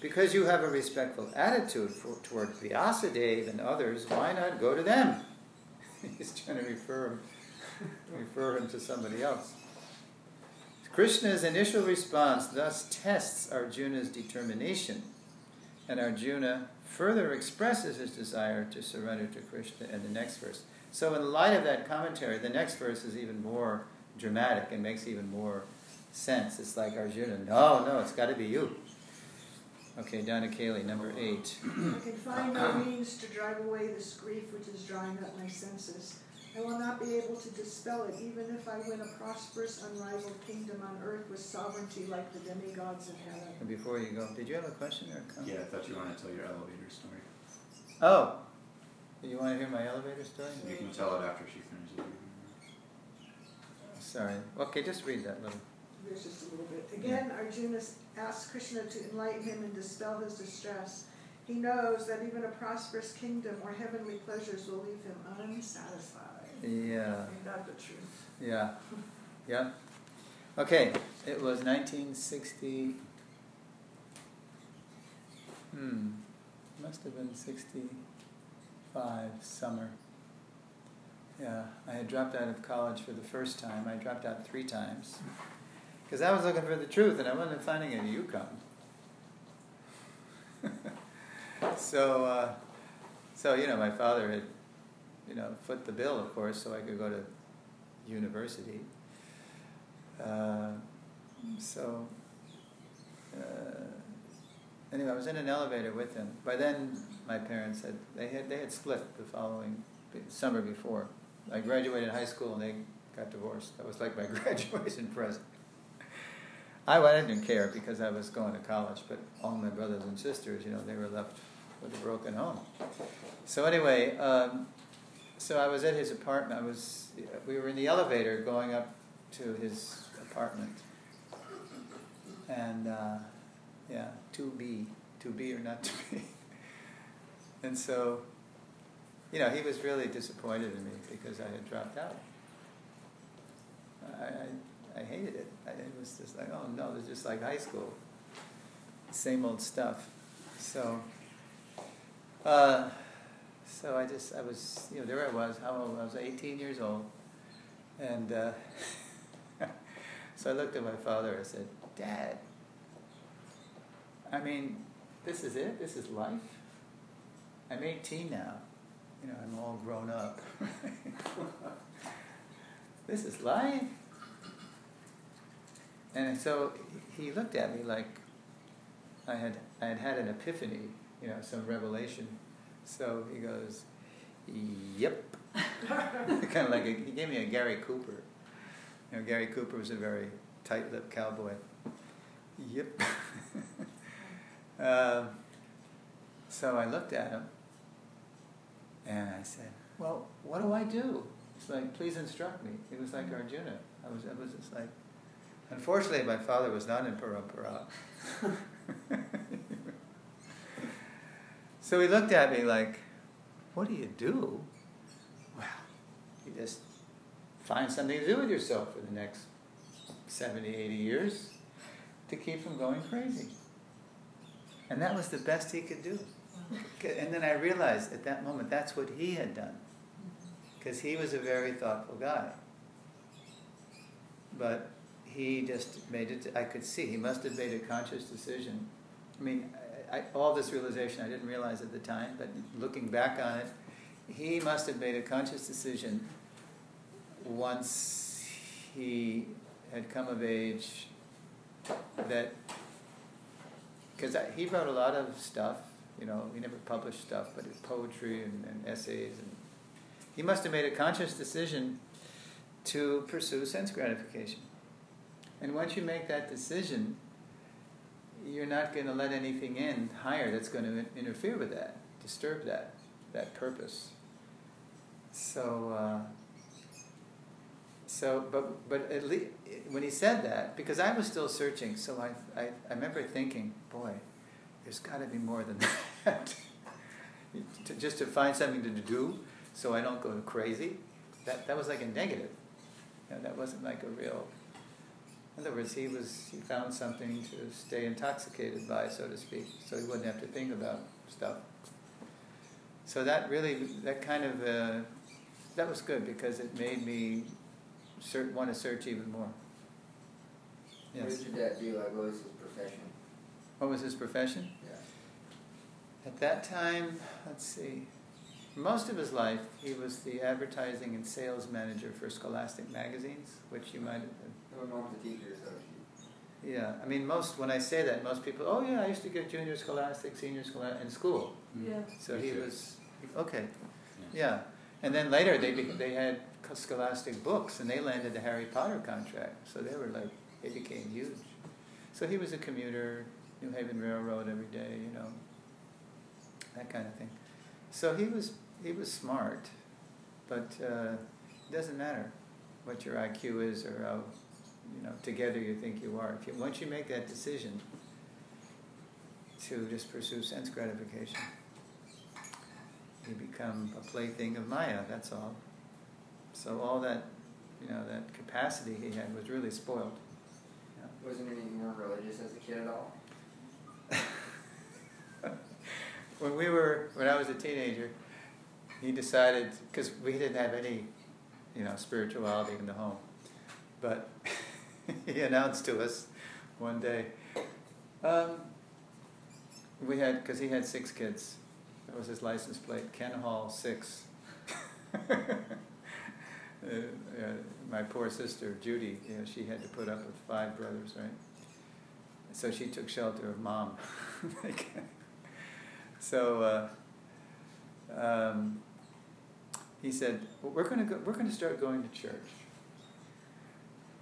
Because you have a respectful attitude for, toward Vyasadeva and others, why not go to them? He's trying to refer him, refer him to somebody else. Krishna's initial response thus tests Arjuna's determination, and Arjuna further expresses his desire to surrender to Krishna in the next verse. So, in light of that commentary, the next verse is even more dramatic and makes even more sense. It's like Arjuna, no, no, it's got to be you. Okay, Donna Kaylee, number eight. I can find no means to drive away this grief which is drying up my senses. I will not be able to dispel it, even if I win a prosperous, unrivaled kingdom on earth with sovereignty like the demigods of heaven. And before you go, did you have a question or a comment? Yeah, I thought you wanted to tell your elevator story. Oh, you want to hear my elevator story? You can tell it after she finishes. Sorry. Okay, just read that little. There's just a little bit. Again, Arjuna asks Krishna to enlighten him and dispel his distress. He knows that even a prosperous kingdom or heavenly pleasures will leave him unsatisfied. Yeah. That the truth? Yeah. Yeah. Okay, it was 1960. Hmm. Must have been 65 summer. Yeah, I had dropped out of college for the first time. I dropped out three times. Because I was looking for the truth and I wasn't finding it in UConn. so, uh, so, you know, my father had, you know, foot the bill, of course, so I could go to university. Uh, so, uh, anyway, I was in an elevator with him. By then, my parents had they had they had split the following summer before. I graduated high school and they got divorced. That was like my graduation present. I, I didn't care because I was going to college, but all my brothers and sisters, you know, they were left with a broken home. So anyway, um, so I was at his apartment. I was we were in the elevator going up to his apartment, and uh, yeah, to be, to be or not to be. and so, you know, he was really disappointed in me because I had dropped out. I, I, I hated it. I, it was just like, oh no, it's just like high school, same old stuff. So, uh, so I just, I was, you know, there I was. How old? I was 18 years old, and uh, so I looked at my father. I said, Dad. I mean, this is it. This is life. I'm 18 now. You know, I'm all grown up. this is life. And so he looked at me like I had I had had an epiphany, you know, some revelation. So he goes, "Yep," kind of like a, he gave me a Gary Cooper. You know, Gary Cooper was a very tight-lipped cowboy. Yep. um, so I looked at him and I said, "Well, what do I do?" It's like, "Please instruct me." It was like Arjuna. I was, I was just like. Unfortunately, my father was not in Parampara. so he looked at me like, What do you do? Well, you just find something to do with yourself for the next 70, 80 years to keep from going crazy. And that was the best he could do. And then I realized at that moment that's what he had done. Because he was a very thoughtful guy. But he just made it, I could see, he must have made a conscious decision. I mean, I, all this realization I didn't realize at the time, but looking back on it, he must have made a conscious decision once he had come of age that, because he wrote a lot of stuff, you know, he never published stuff, but his poetry and, and essays. And he must have made a conscious decision to pursue sense gratification. And once you make that decision, you're not going to let anything in higher that's going to interfere with that. disturb that that purpose. So. Uh, so, but but at least when he said that, because I was still searching, so I I, I remember thinking, boy, there's got to be more than that. to, just to find something to do, so I don't go crazy. That that was like a negative. You know, that wasn't like a real. In other words, he was he found something to stay intoxicated by, so to speak, so he wouldn't have to think about stuff. So that really, that kind of, uh, that was good because it made me ser- want to search even more. Yes. What did your dad do? Like, what was his profession? What was his profession? Yeah. At that time, let's see, most of his life he was the advertising and sales manager for Scholastic magazines, which you might have. My mom's a teacher, so she. Yeah, I mean, most when I say that, most people, oh yeah, I used to get junior scholastic, senior scholastic in school. Mm-hmm. Yeah. So he was okay, Yeah. yeah. And then later they be, they had Scholastic books, and they landed the Harry Potter contract. So they were like they became huge. So he was a commuter, New Haven Railroad every day, you know, that kind of thing. So he was he was smart, but uh, it doesn't matter what your IQ is or how you know together you think you are. If you, once you make that decision to just pursue sense gratification, you become a plaything of Maya. That's all. So all that you know that capacity he had was really spoiled. Wasn't any more religious as a kid at all? When we were when I was a teenager, he decided because we didn't have any, you know, spirituality in the home, but he announced to us one day. Um, we had because he had six kids. That was his license plate, Ken Hall six. Uh, uh, my poor sister Judy, you know, she had to put up with five brothers, right? So she took shelter of mom. so uh, um, he said, well, "We're going to we're going to start going to church."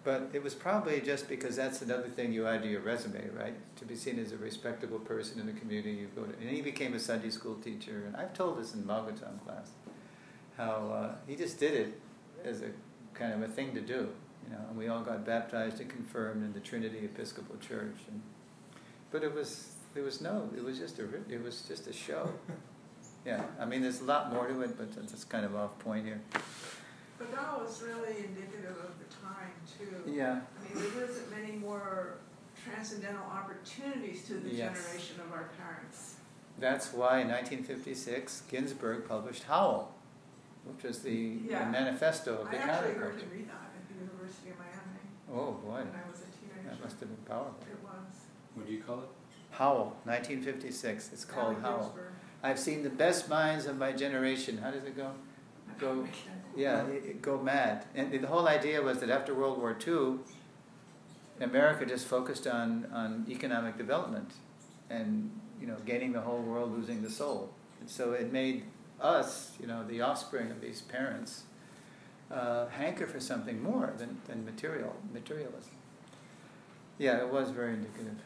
But it was probably just because that's another thing you add to your resume, right? To be seen as a respectable person in the community, you go to. And he became a Sunday school teacher, and I've told this in Bhagavatam class, how uh, he just did it as a kind of a thing to do, you know. And we all got baptized and confirmed in the Trinity Episcopal Church, and but it was there was no, it was just a it was just a show. Yeah, I mean, there's a lot more to it, but that's kind of off point here. But that was really indicative of the time too. Yeah. I mean, there wasn't many more transcendental opportunities to the Yes. generation of our parents. That's why in 1956 Ginsberg published Howl, which was the, Yeah. the manifesto of I the actually heard counterculture. him read that at the University of Miami Oh boy, when I was a teenager. that must have been powerful. It was. What do you call it? Howl, 1956. It's called Howell. I've seen the best minds of my generation. How does it go? Go, yeah, go mad. And the whole idea was that after World War II, America just focused on, on economic development and you know gaining the whole world, losing the soul. And so it made us, you know, the offspring of these parents, uh, hanker for something more than, than material materialism. Yeah, it was very indicative.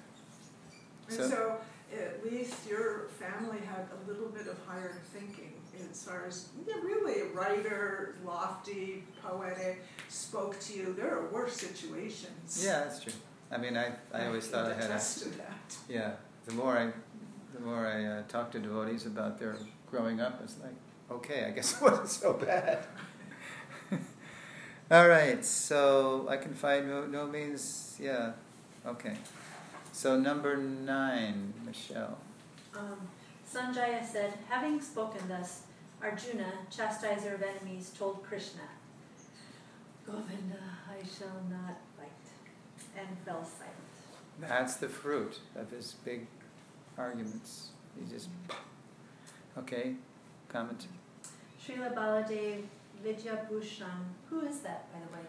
And So- so, at least your family had a little bit of higher thinking as far as yeah, really a writer, lofty, poetic, spoke to you. There are worse situations. Yeah, that's true. I mean, I, I always thought I had a, that. Yeah, the more I, the more I uh, talk to devotees about their growing up, it's like, okay, I guess it wasn't so bad. All right, so I can find no, no means, yeah, okay. So number nine, Michelle. Um, Sanjaya said, having spoken thus, Arjuna, chastiser of enemies, told Krishna, Govinda, I shall not fight, and fell silent. That's the fruit of his big arguments. He just, okay, comment. Srila Baladev Vidyabhushan, who is that, by the way?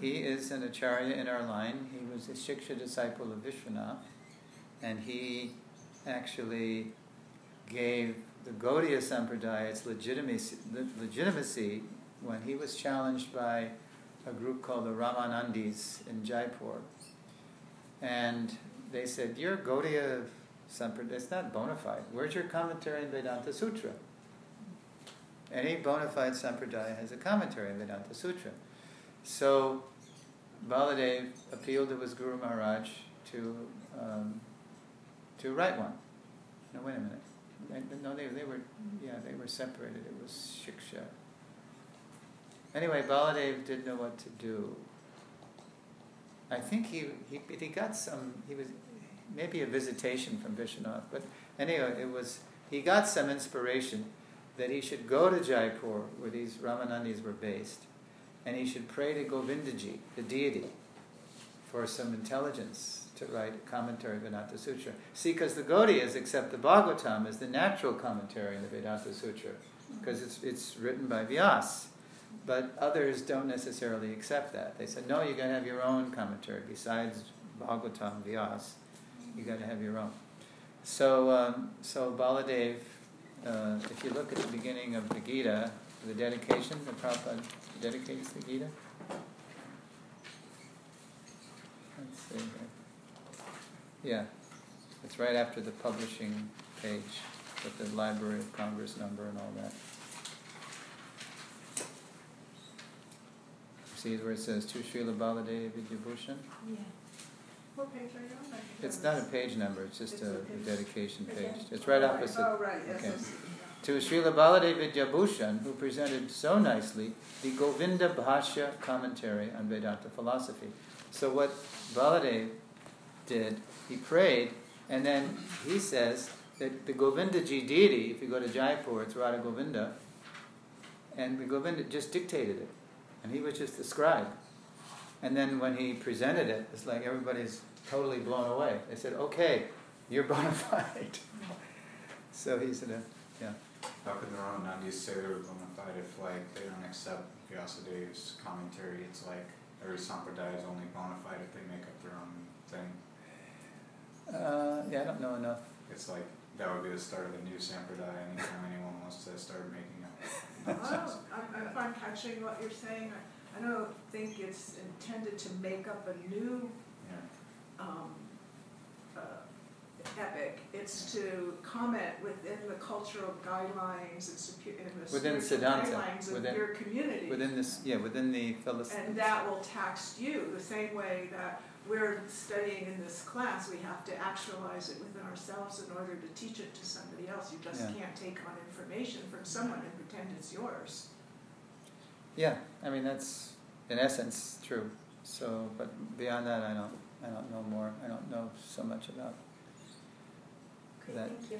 He is an acharya in our line. He was a Shiksha disciple of Vishwanath, and he actually gave the Gaudiya Sampradaya its legitimacy, legitimacy when he was challenged by a group called the Ramanandis in Jaipur. And they said, You're Gaudiya Sampradaya, it's not bona fide. Where's your commentary in Vedanta Sutra? Any bona fide Sampradaya has a commentary in Vedanta Sutra. So Baladev appealed to his Guru Maharaj to um, to write one. No, wait a minute. No, they, they were yeah they were separated. It was shiksha. Anyway, Baladev didn't know what to do. I think he, he he got some he was maybe a visitation from Vishwanath, but anyway it was he got some inspiration that he should go to Jaipur where these Ramanandis were based, and he should pray to Govindaji, the deity, for some intelligence to write a commentary of Vedanta Sutra. See, because the Gaudiyas accept the Bhagavatam as the natural commentary in the Vedanta Sutra, because it's, it's written by Vyas. But others don't necessarily accept that. They said, no, you got to have your own commentary. Besides Bhagavatam, Vyas, you got to have your own. So, um, so Baladev, uh, if you look at the beginning of the Gita, the dedication, the Prabhupada dedicates the Gita. Let's see here. Yeah, it's right after the publishing page with the Library of Congress number and all that. See where it says to Srila Baladev Vidyabhushan? Yeah. What page are you on? It's not a page number, it's just It's a a dedication page. It's right Oh, opposite. Oh, right, yes, okay. To Srila Baladev Vidyabhushan, who presented so nicely the Govinda Bhashya commentary on Vedanta philosophy. So what Baladev did, he prayed, and then he says that the Govindaji deity, if you go to Jaipur, it's Radha Govinda, and the Govinda just dictated it, and he was just the scribe. And then when he presented it, it's like everybody's totally blown away. They said, "Okay, you're bona fide." so he said, "Yeah." How can the Ramanandis say they were bona fide if like they don't accept Vyasadev's commentary? It's like every sampradaya is only bona fide if they make up their own thing. Uh, yeah, I don't know enough. It's like that would be the start of a new sampradaya anytime anyone wants to start making up nonsense. Oh, I'm, if I'm catching what you're saying, I, I don't think it's intended to make up a new, Yeah. um, epic. It's to comment within the cultural guidelines and secu- and the Within Siddhanta, guidelines of within- your community. Within this, yeah, within the philosophy. And that will tax you, the same way that we're studying in this class, we have to actualize it within ourselves in order to teach it to somebody else. You just Yeah. can't take on information from someone and pretend it's yours. Yeah, I mean that's in essence true. So, but beyond that, I don't, I don't know more. I don't know so much about. Okay, That- thank you.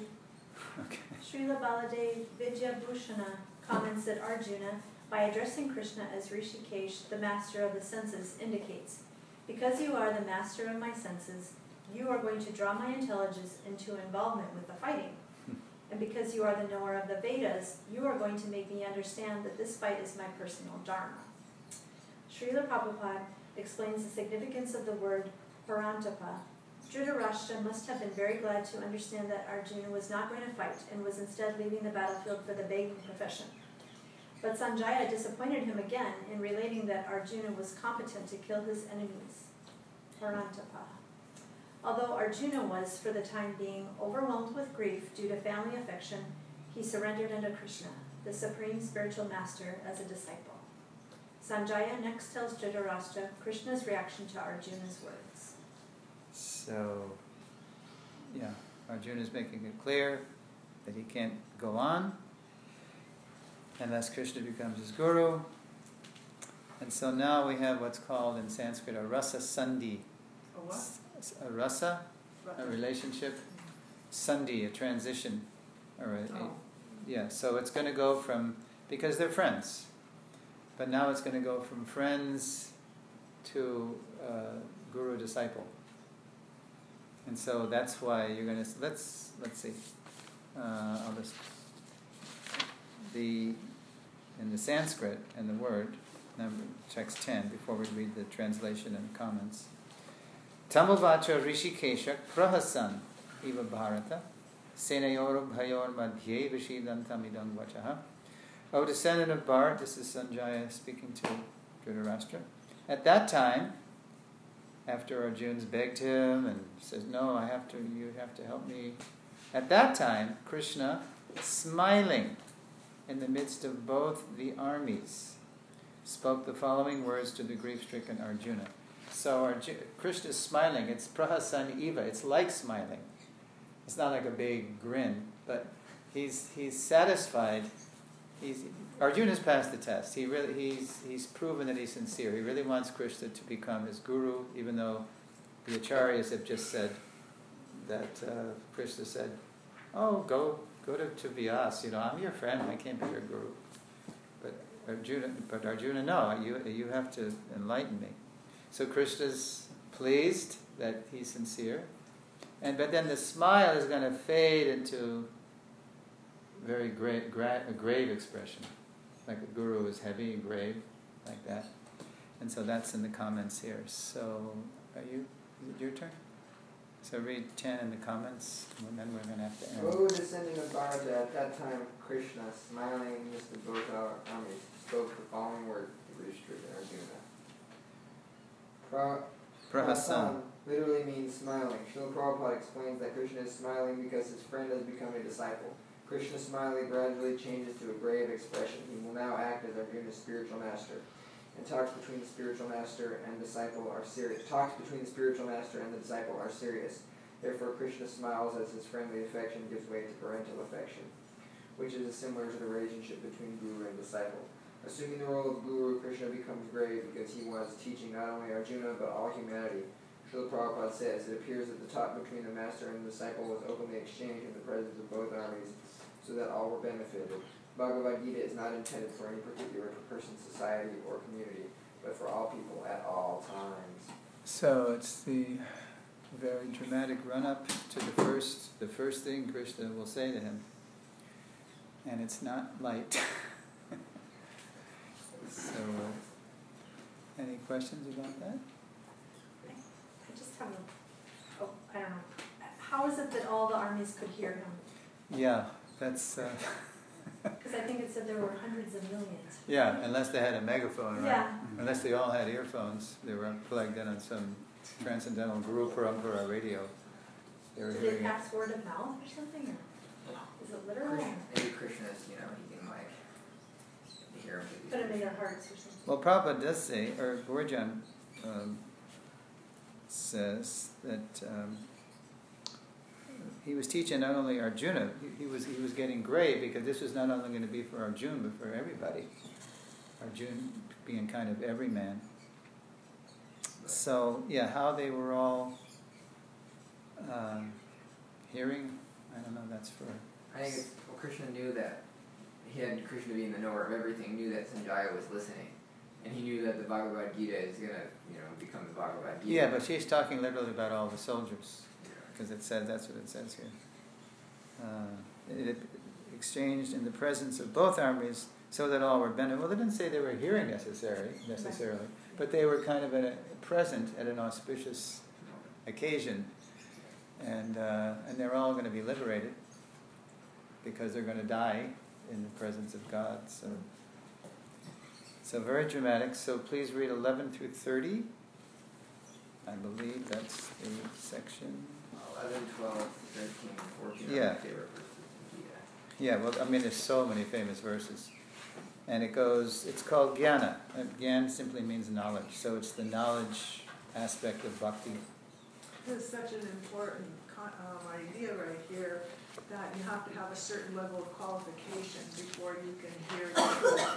Okay. Srila Baladev Vidyabhushana comments that Arjuna, by addressing Krishna as Rishikesh, the master of the senses, indicates, Because you are the master of my senses, you are going to draw my intelligence into involvement with the fighting. Hmm. And because you are the knower of the Vedas, you are going to make me understand that this fight is my personal dharma. Srila Prabhupada explains the significance of the word parantapa. Dhritarashtra must have been very glad to understand that Arjuna was not going to fight and was instead leaving the battlefield for the begging profession. But Sanjaya disappointed him again in relating that Arjuna was competent to kill his enemies. Parantapa. Although Arjuna was, for the time being, overwhelmed with grief due to family affection, he surrendered unto Krishna, the supreme spiritual master, as a disciple. Sanjaya next tells Dhritarashtra Krishna's reaction to Arjuna's words. So, yeah, Arjuna is making it clear that he can't go on unless Krishna becomes his guru. And so now we have what's called in Sanskrit a rasa sandhi. A what? A rasa, a relationship. Sandhi, a transition. Or a- Oh. yeah, so it's going to go from, because they're friends, but now it's going to go from friends to uh, guru disciple. And so that's why you're going to, let's, let's see. Uh, I'll just, the, in the Sanskrit and the word, number, text 10, before we read the translation and comments. Tamavacha Rishikeshak Prahasan Iva Bharata Senayor Bhayor Madhye Vishidantam Idam Vachaha. O descendant of Bharat, this is Sanjaya speaking to Dhritarashtra. At that time, after Arjuna's begged him and says, No, I have to, you have to help me. At that time, Krishna, smiling in the midst of both the armies, spoke the following words to the grief stricken Arjuna. So Arjuna, Krishna is smiling. It's prahasan eva. It's like smiling. It's not like a big grin, but he's he's satisfied. He's Arjuna's passed the test. He really he's he's proven that he's sincere. He really wants Krishna to become his guru, even though the acharyas have just said that uh, Krishna said, "Oh, go go to, to Vyas. You know, I'm your friend. I can't be your guru." But Arjuna, but Arjuna, no, you you have to enlighten me. So Krishna's pleased that he's sincere, and but then the smile is going to fade into very great, gra- a grave expression, like a guru is heavy and grave, like that. And so that's in the comments here. So, are you? Is it your turn? So read ten in the comments, and then we're going to have to end. O descendant of Bharata, at that time Krishna, smiling midst of both our armies, spoke the following words to Yudhishthira and Arjuna. Pra- Prahasan. literally means smiling. Srila Prabhupada explains that Krishna is smiling because his friend has become a disciple. Krishna smiling gradually changes to a grave expression. He will now act as Arjuna's spiritual master. And talks between the spiritual master and disciple are serious. Talks between the spiritual master and the disciple are serious. Therefore, Krishna smiles as his friendly affection gives way to parental affection, which is similar to the relationship between guru and disciple. Assuming the role of guru, Krishna becomes grave because he was teaching not only Arjuna but all humanity. Srila Prabhupada says, It appears that the talk between the master and the disciple was openly exchanged in the presence of both armies, so that all were benefited. Bhagavad Gita is not intended for any particular person, society, or community, but for all people at all times. So it's the very dramatic run up to the first the first thing Krishna will say to him. And it's not light. so uh, any questions about that? I just have a, oh, I don't know. How is it that all the armies could hear him? Yeah, that's uh, Because I think it said there were hundreds of millions. yeah, unless they had a megaphone, right? Yeah. Unless they all had earphones, they were plugged in on some transcendental Guru Parampara radio. They were Did hearing it it. pass word of mouth or something? Or is it literal? Krishna, maybe Krishna's, you know, he can like hear him. Put it in their hearts or something. Well, Prabhupada does say, or Bhurijana um, says that um, he was teaching not only Arjuna, he, he was he was getting grave because this was not only going to be for Arjuna but for everybody. Arjuna being kind of every man. So yeah, how they were all um, hearing, I don't know. That's for I think well, Krishna knew that he had Krishna be in the knower of everything, knew that Sanjaya was listening, and he knew that the Bhagavad Gita is gonna, you know, become the Bhagavad Gita. yeah, but she's talking literally about all the soldiers. Because it says that's what it says here. Uh, it, exchanged in the presence of both armies, so that all were benefited. Well, they didn't say they were hearing necessarily, necessarily, but they were kind of a, present at an auspicious occasion, and uh, and they're all going to be liberated because they're going to die in the presence of God. So. So very dramatic. So please read 11 through 30. I believe that's the section. 11, 12, 13, 14 Yeah. favorite verses in Yeah, well, I mean, there's so many famous verses. And it goes, it's called jnana. Uh, Gyan simply means knowledge. So it's the knowledge aspect of bhakti. This is such an important um, idea right here, that you have to have a certain level of qualification before you can hear the truth.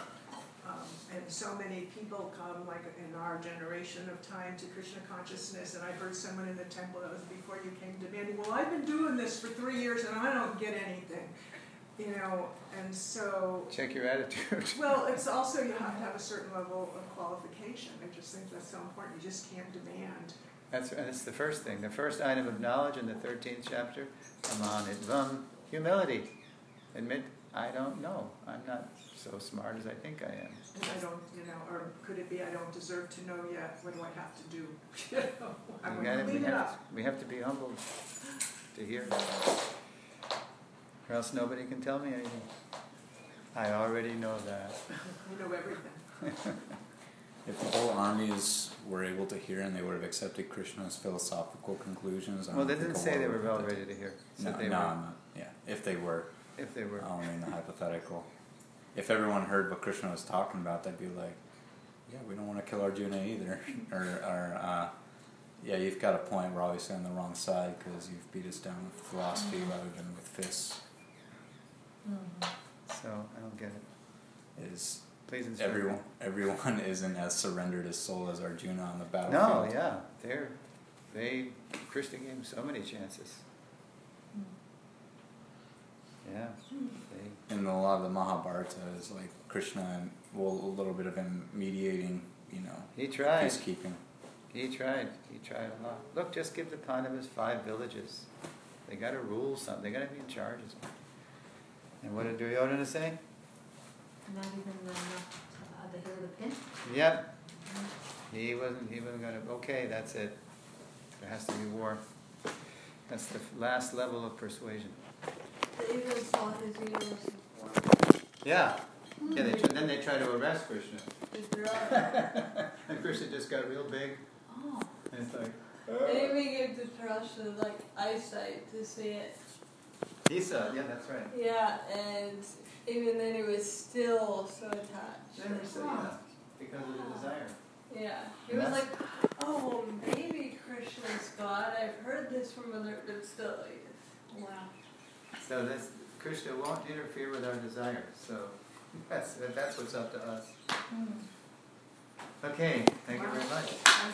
Um, and so many people come, like in our generation of time, to Krishna consciousness, and I heard someone in the temple that was before you came demanding, well, I've been doing this for three years and I don't get anything. You know, and so Check your attitude. well, it's also you have to have a certain level of qualification. I just think that's so important. You just can't demand. That's, and it's the first thing. The first item of knowledge in the 13th chapter, Amanitvam, humility. Admit, I don't know. I'm not so smart as I think I am. And I don't, you know, or could it be I don't deserve to know yet? What do I have to do? You know, I'm We going to gotta- we clean it have up. to- We have to be humbled to hear. Or else nobody can tell me anything. I already know that. I know everything. If the whole armies were able to hear and they would have accepted Krishna's philosophical conclusions, I Well, they didn't say they were would about have ready to hear. No, they no, were, I'm not. Yeah, if they were, if they were. only in the hypothetical. If everyone heard what Krishna was talking about, they'd be like, "Yeah, we don't want to kill Arjuna either," or, or uh, "Yeah, you've got a point. We're obviously on the wrong side because you've beat us down with philosophy rather than with fists." So I don't get it. Is Please instruct me. everyone everyone isn't as surrendered his soul as Arjuna on the battlefield. No, battlefield? yeah, they're they Krishna gave them so many chances. Yeah, they in a lot of the Mahabharata is like Krishna and well a little bit of him mediating, you know, he tried. peacekeeping. He tried. He tried a lot. Look, just give the Pandavas five villages. They got to rule something. They got to be in charge of something. And what did Duryodhana say? Not even enough uh, the hill of the pin. Yep. He wasn't. He wasn't gonna. Okay, that's it. There has to be war. That's the last level of persuasion. They even saw his universe before. Yeah. Yeah. They hmm. tr- then they try to arrest Krishna, If there are. and Krishna just got real big, Oh. and it's like. And even gave Dhritarashtra like eyesight to see it. He saw. it. Yeah, that's right. Yeah, and even then he was still so attached. Never saw yeah, because of the desire. Yeah, he was like, oh, well, maybe Krishna's God. I've heard this from other, but still, like, wow. So this Krishna won't interfere with our desires. So that's that's what's up to us. Hmm. Okay, thank you very much.